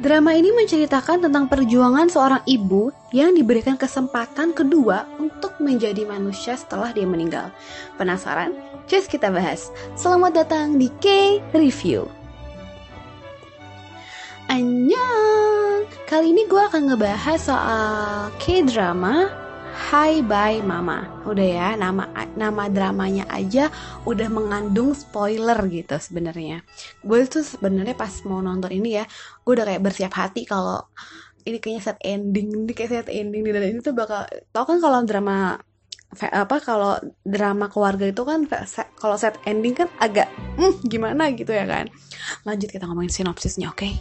Drama ini menceritakan tentang perjuangan seorang ibu yang diberikan kesempatan kedua untuk menjadi manusia setelah dia meninggal. Penasaran? Just kita bahas. Selamat datang di K-Review. Annyeong! Kali ini gue akan ngebahas soal K-drama Hi Bye Mama. Udah ya, nama nama dramanya aja udah mengandung spoiler gitu sebenarnya. Gue tuh sebenarnya pas mau nonton ini ya, gue udah kayak bersiap hati kalau ini kayaknya set ending, ini kayak set ending dan ini tuh bakal tau kan kalau drama apa kalau drama keluarga itu kan kalau set ending kan agak hmm, gimana gitu ya kan lanjut kita ngomongin sinopsisnya oke okay?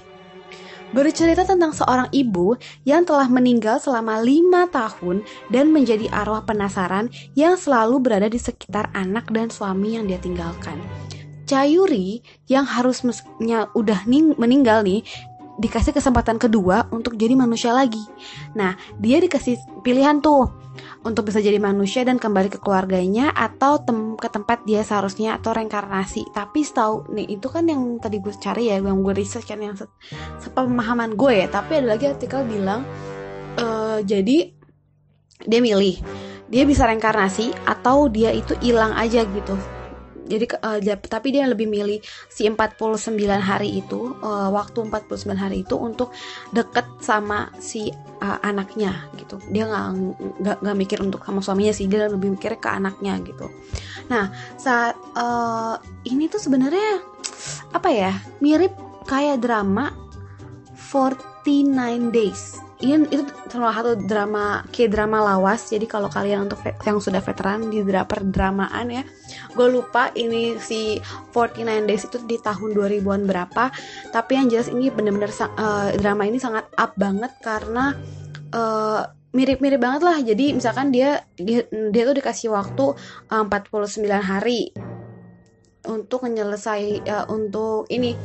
Bercerita tentang seorang ibu yang telah meninggal selama lima tahun dan menjadi arwah penasaran yang selalu berada di sekitar anak dan suami yang dia tinggalkan. Cayuri yang harusnya udah ning meninggal nih dikasih kesempatan kedua untuk jadi manusia lagi. Nah, dia dikasih pilihan tuh untuk bisa jadi manusia dan kembali ke keluarganya atau tem ke tempat dia seharusnya atau reinkarnasi. Tapi setahu nih itu kan yang tadi gue cari ya, yang gue research kan yang se sepemahaman gue ya. Tapi ada lagi artikel bilang uh, jadi dia milih dia bisa reinkarnasi atau dia itu hilang aja gitu jadi uh, tapi dia lebih milih si 49 hari itu uh, waktu 49 hari itu untuk deket sama si uh, anaknya gitu. Dia nggak nggak mikir untuk sama suaminya sih dia lebih mikir ke anaknya gitu. Nah saat uh, ini tuh sebenarnya apa ya mirip kayak drama 49 days ini itu salah satu drama k drama lawas. Jadi kalau kalian untuk yang sudah veteran di drama dramaan ya gue lupa ini si 49 days itu di tahun 2000-an berapa. Tapi yang jelas ini bener-bener uh, drama ini sangat up banget karena uh, mirip-mirip banget lah. Jadi misalkan dia dia, dia tuh dikasih waktu uh, 49 hari untuk menyelesai uh, untuk ini.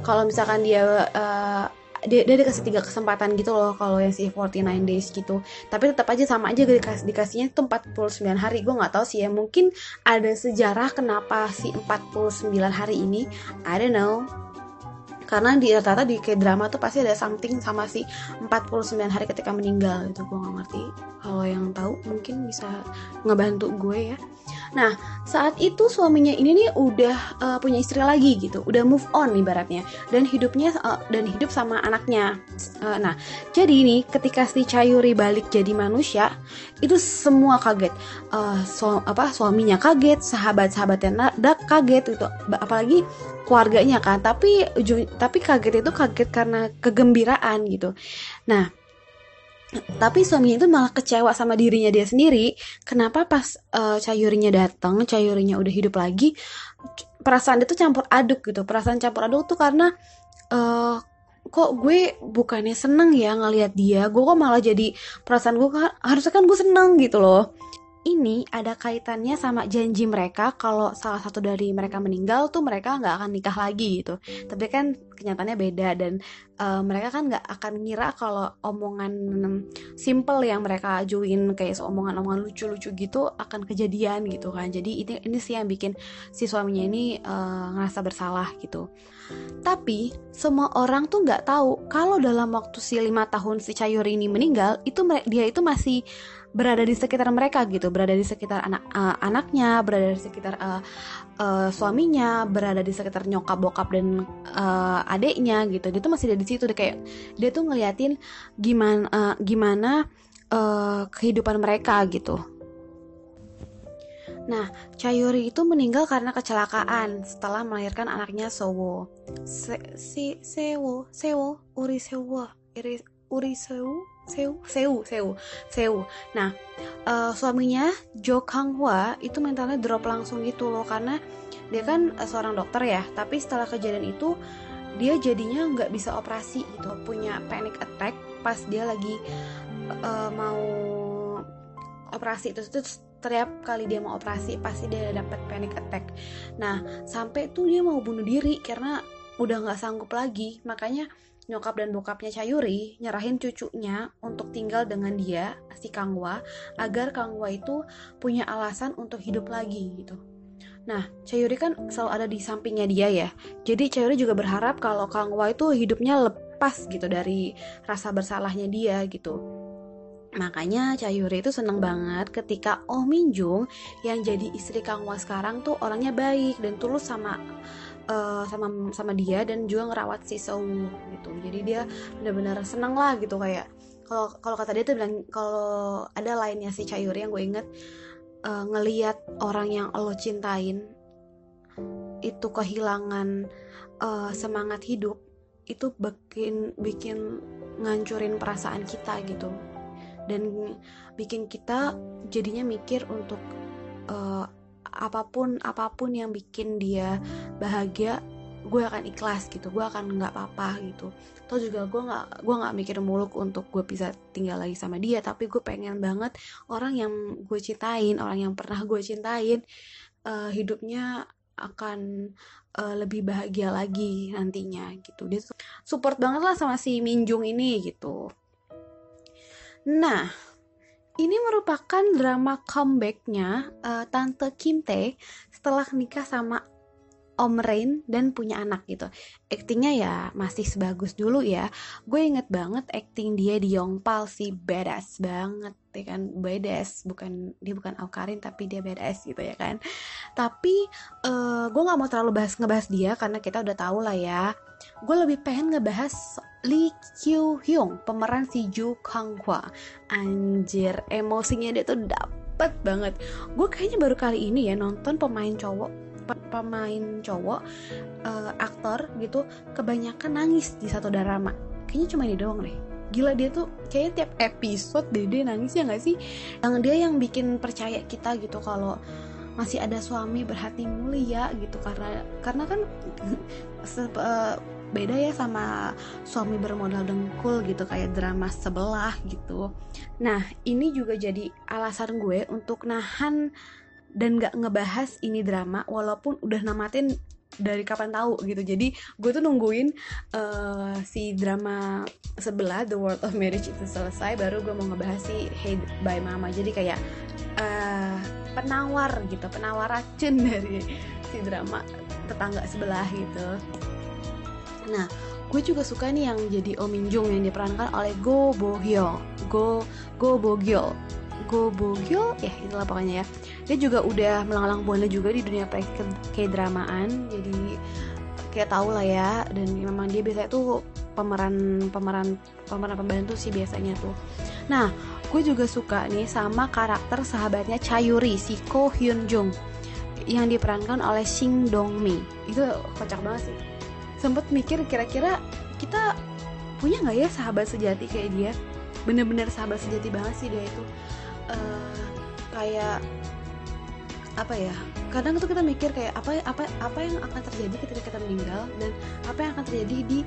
Kalau misalkan dia uh, dia, dia dikasih tiga kesempatan gitu loh kalau yang si 49 days gitu. Tapi tetap aja sama aja dikasih dikasihnya itu 49 hari. Gue nggak tahu sih ya mungkin ada sejarah kenapa si 49 hari ini I don't know. Karena di rata-rata di kayak drama tuh pasti ada something sama si 49 hari ketika meninggal itu gue gak ngerti. Kalau yang tahu mungkin bisa ngebantu gue ya Nah, saat itu suaminya ini nih udah uh, punya istri lagi gitu, udah move on ibaratnya dan hidupnya uh, dan hidup sama anaknya. Uh, nah, jadi ini ketika si Cayuri balik jadi manusia, itu semua kaget. Uh, su apa suaminya kaget, sahabat-sahabatnya kaget gitu. Apalagi keluarganya kan, tapi tapi kaget itu kaget karena kegembiraan gitu. Nah, tapi suaminya itu malah kecewa sama dirinya dia sendiri. Kenapa pas uh, cayurinya datang cayurinya udah hidup lagi perasaan dia tuh campur aduk gitu. Perasaan campur aduk tuh karena uh, kok gue bukannya seneng ya ngelihat dia gue kok malah jadi perasaan gue harusnya kan gue seneng gitu loh ini ada kaitannya sama janji mereka kalau salah satu dari mereka meninggal tuh mereka nggak akan nikah lagi gitu. Tapi kan kenyataannya beda dan uh, mereka kan nggak akan ngira kalau omongan simple yang mereka ajuin kayak omongan-omongan lucu-lucu gitu akan kejadian gitu kan. Jadi ini ini sih yang bikin si suaminya ini uh, ngerasa bersalah gitu. Tapi semua orang tuh nggak tahu kalau dalam waktu si lima tahun si Cayuri ini meninggal itu dia itu masih berada di sekitar mereka gitu berada di sekitar anak uh, anaknya berada di sekitar uh, uh, suaminya berada di sekitar nyokap bokap dan uh, adiknya gitu dia tuh masih ada di situ kayak dia tuh ngeliatin gimana uh, gimana uh, kehidupan mereka gitu Nah, Chayuri itu meninggal karena kecelakaan setelah melahirkan anaknya Sowo. Se si Sewo, Sewo, Uri Sewo, Uri, Uri Sewo, Seu, Seu, Seu, Seu. Nah, uh, suaminya Jo Kang Hwa itu mentalnya drop langsung gitu loh karena dia kan uh, seorang dokter ya, tapi setelah kejadian itu dia jadinya nggak bisa operasi gitu, punya panic attack pas dia lagi uh, mau operasi. Terus itu setiap kali dia mau operasi pasti dia dapat panic attack. Nah, sampai tuh dia mau bunuh diri karena udah nggak sanggup lagi, makanya nyokap dan bokapnya Cayuri nyerahin cucunya untuk tinggal dengan dia, si Kangwa, agar Kangwa itu punya alasan untuk hidup lagi gitu. Nah, Cayuri kan selalu ada di sampingnya dia ya. Jadi Cayuri juga berharap kalau Kangwa itu hidupnya lepas gitu dari rasa bersalahnya dia gitu Makanya Cayuri itu seneng banget ketika Oh Min Jung yang jadi istri Kang Wa sekarang tuh orangnya baik dan tulus sama uh, sama sama dia dan juga ngerawat si Sou gitu. Jadi dia benar-benar seneng lah gitu kayak kalau kalau kata dia tuh bilang kalau ada lainnya si Cayuri yang gue inget uh, ngeliat orang yang lo cintain itu kehilangan uh, semangat hidup itu bikin bikin ngancurin perasaan kita gitu dan bikin kita jadinya mikir untuk uh, apa pun apa pun yang bikin dia bahagia gue akan ikhlas gitu. Gue akan nggak apa-apa gitu. Atau juga gue nggak gue nggak mikir muluk untuk gue bisa tinggal lagi sama dia. Tapi gue pengen banget orang yang gue cintain orang yang pernah gue cintain uh, hidupnya akan uh, lebih bahagia lagi nantinya gitu. Dia support banget lah sama si Minjung ini gitu. Nah, ini merupakan drama comebacknya uh, Tante Kim Tae setelah nikah sama Om Rain dan punya anak gitu. Aktingnya ya masih sebagus dulu ya. Gue inget banget akting dia di Yongpal sih badass banget ya kan badass bukan dia bukan Aukarin tapi dia badass gitu ya kan. Tapi uh, gue nggak mau terlalu bahas ngebahas dia karena kita udah tahu lah ya. Gue lebih pengen ngebahas Lee Kyu Hyung pemeran si Ju Kang Hwa. Anjir emosinya dia tuh dapet banget. Gue kayaknya baru kali ini ya nonton pemain cowok pemain cowok uh, aktor gitu kebanyakan nangis di satu drama kayaknya cuma ini doang deh gila dia tuh kayaknya tiap episode dede nangis ya nggak sih yang dia yang bikin percaya kita gitu kalau masih ada suami berhati mulia gitu karena karena kan uh, beda ya sama suami bermodal dengkul gitu kayak drama sebelah gitu. Nah ini juga jadi alasan gue untuk nahan dan gak ngebahas ini drama walaupun udah namatin dari kapan tahu gitu. Jadi gue tuh nungguin uh, si drama sebelah The World of Marriage itu selesai baru gue mau ngebahas si Hey by Mama. Jadi kayak uh, penawar gitu penawar racun dari si drama tetangga sebelah gitu nah gue juga suka nih yang jadi Oh Min Jung yang diperankan oleh Go Bo Hyo Go Go Bo Gyo. Go Bo Gyo? Ya itulah pokoknya ya. Dia juga udah melanglang buana juga di dunia kayak dramaan jadi kayak tau lah ya. Dan memang dia biasanya tuh pemeran pemeran pemeran pembantu sih biasanya tuh. Nah gue juga suka nih sama karakter sahabatnya Chayuri si Ko Hyun Jung. Yang diperankan oleh Shin Dong Mi. Itu kocak banget sih sempet mikir kira-kira kita punya nggak ya sahabat sejati kayak dia? Bener-bener sahabat sejati banget sih dia itu. Uh, kayak apa ya kadang tuh kita mikir kayak apa apa apa yang akan terjadi ketika kita meninggal dan apa yang akan terjadi di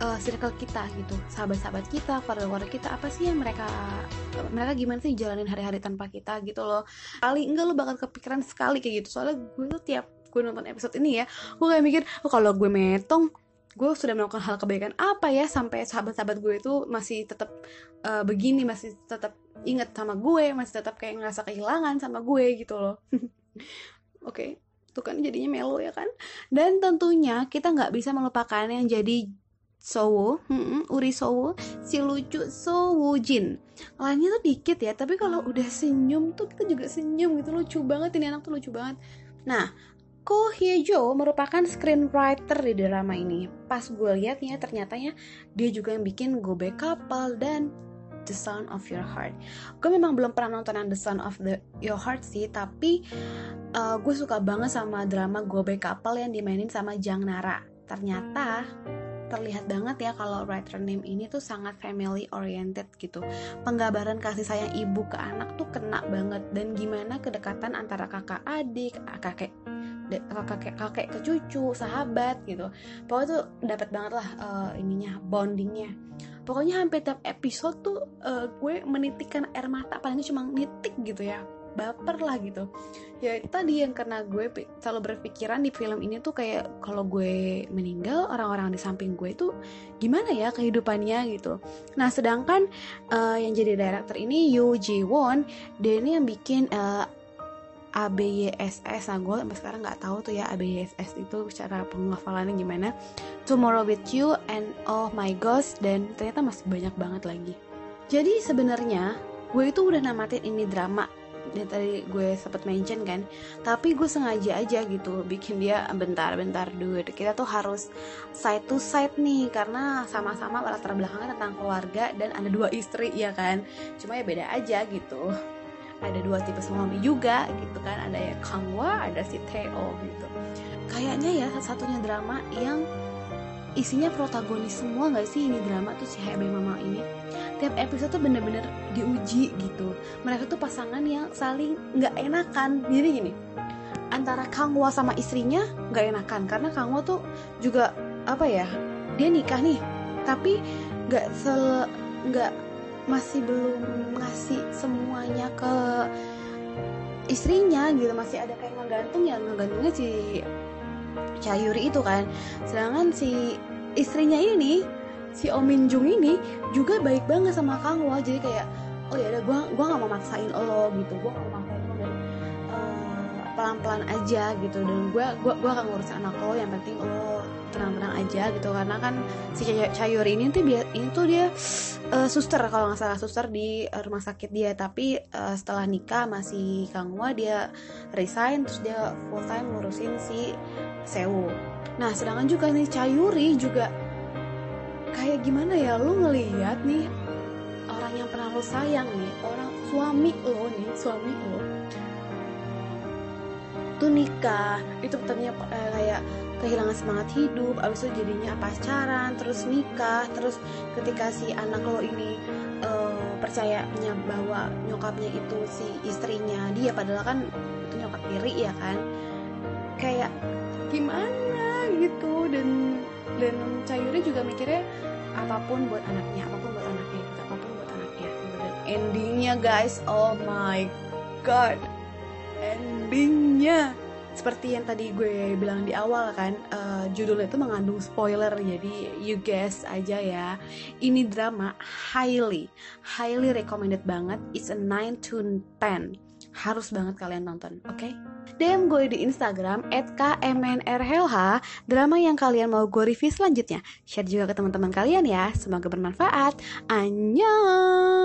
uh, circle kita gitu. Sahabat-sahabat kita keluarga kita apa sih yang mereka mereka gimana sih jalanin hari-hari tanpa kita gitu loh. Kali enggak lo bakal kepikiran sekali kayak gitu. Soalnya gue tuh tiap gue nonton episode ini ya gue kayak mikir oh, kalau gue metong gue sudah melakukan hal kebaikan apa ya sampai sahabat-sahabat gue itu masih tetap uh, begini masih tetap inget sama gue masih tetap kayak ngerasa kehilangan sama gue gitu loh oke okay. tuh kan jadinya melo ya kan dan tentunya kita nggak bisa melupakan yang jadi Sowo, hmm, Uri Sowo, si lucu Sowo Jin. Lainnya tuh dikit ya, tapi kalau udah senyum tuh kita juga senyum gitu lucu banget ini anak tuh lucu banget. Nah, Ko Hye Jo merupakan screenwriter di drama ini. Pas gue liatnya ternyata ya dia juga yang bikin Go Back Couple dan The Sound of Your Heart. Gue memang belum pernah nonton yang The Sound of the, Your Heart sih, tapi uh, gue suka banget sama drama Gobe Couple yang dimainin sama Jang Nara. Ternyata terlihat banget ya kalau writer name ini tuh sangat family oriented gitu. Penggambaran kasih sayang ibu ke anak tuh kena banget dan gimana kedekatan antara kakak adik, kakek kakek kakek ke cucu, sahabat gitu. Pokoknya tuh dapat banget lah uh, ininya bondingnya. Pokoknya hampir tiap episode tuh uh, gue menitikkan air mata paling cuma nitik gitu ya. Baper lah gitu. Ya tadi yang karena gue selalu berpikiran di film ini tuh kayak kalau gue meninggal orang-orang di samping gue itu gimana ya kehidupannya gitu. Nah sedangkan uh, yang jadi director ini Yoo Ji Won dia ini yang bikin uh, ABYSS nah gue sampai sekarang nggak tahu tuh ya ABYSS itu cara pengafalannya gimana. Tomorrow with You and Oh My Ghost dan ternyata masih banyak banget lagi. Jadi sebenarnya gue itu udah namatin ini drama ya tadi gue sempat mention kan. Tapi gue sengaja aja gitu bikin dia bentar-bentar dude. Kita tuh harus side to side nih karena sama-sama latar belakangnya tentang keluarga dan ada dua istri ya kan? Cuma ya beda aja gitu ada dua tipe suami juga gitu kan. Ada ya Kangwa ada si Theo gitu. Kayaknya ya satu-satunya drama yang isinya protagonis semua nggak sih ini drama tuh si Hebe Mama ini? Tiap episode tuh bener-bener diuji gitu. Mereka tuh pasangan yang saling nggak enakan. Jadi gini antara Kangwa sama istrinya nggak enakan. Karena Kangwa tuh juga apa ya dia nikah nih. Tapi nggak sel nggak masih belum ngasih semuanya ke istrinya gitu masih ada kayak ngegantung ya ngegantungnya si Cayuri itu kan. Sedangkan si istrinya ini si Omin Jung ini juga baik banget sama Kang Wa jadi kayak oh ya udah gue gua nggak mau maksain lo gitu gue nggak mau maksain lo dan uh, pelan-pelan aja gitu. Dan gue gua gua akan ngurusin anak lo yang penting lo tenang-tenang aja gitu. Karena kan si Cayuri ini tuh dia ini tuh dia uh, suster kalau nggak salah suster di rumah sakit dia. Tapi uh, setelah nikah masih Kang Wa dia resign terus dia full time ngurusin si Sewu. Nah sedangkan juga nih Cayuri juga kayak gimana ya lu ngelihat nih orang yang pernah lo sayang nih orang suami lo nih suami lo tuh nikah. Itu ternyata eh, kayak kehilangan semangat hidup abis itu jadinya pacaran terus nikah. Terus ketika si anak lo ini uh, percayanya bahwa nyokapnya itu si istrinya dia padahal kan itu nyokap diri ya kan? Kayak gimana? gitu. Dan dan Cayuri juga mikirnya apa pun buat anaknya apa pun buat anaknya gitu apa pun buat anaknya. Dan endingnya guys oh my god endingnya seperti yang tadi gue bilang di awal kan uh, judulnya itu mengandung spoiler jadi you guess aja ya ini drama highly highly recommended banget it's a 9 to 10 harus banget kalian nonton oke okay? DM gue di Instagram @kmnrhelh drama yang kalian mau gue review selanjutnya. Share juga ke teman-teman kalian ya. Semoga bermanfaat. Annyeong.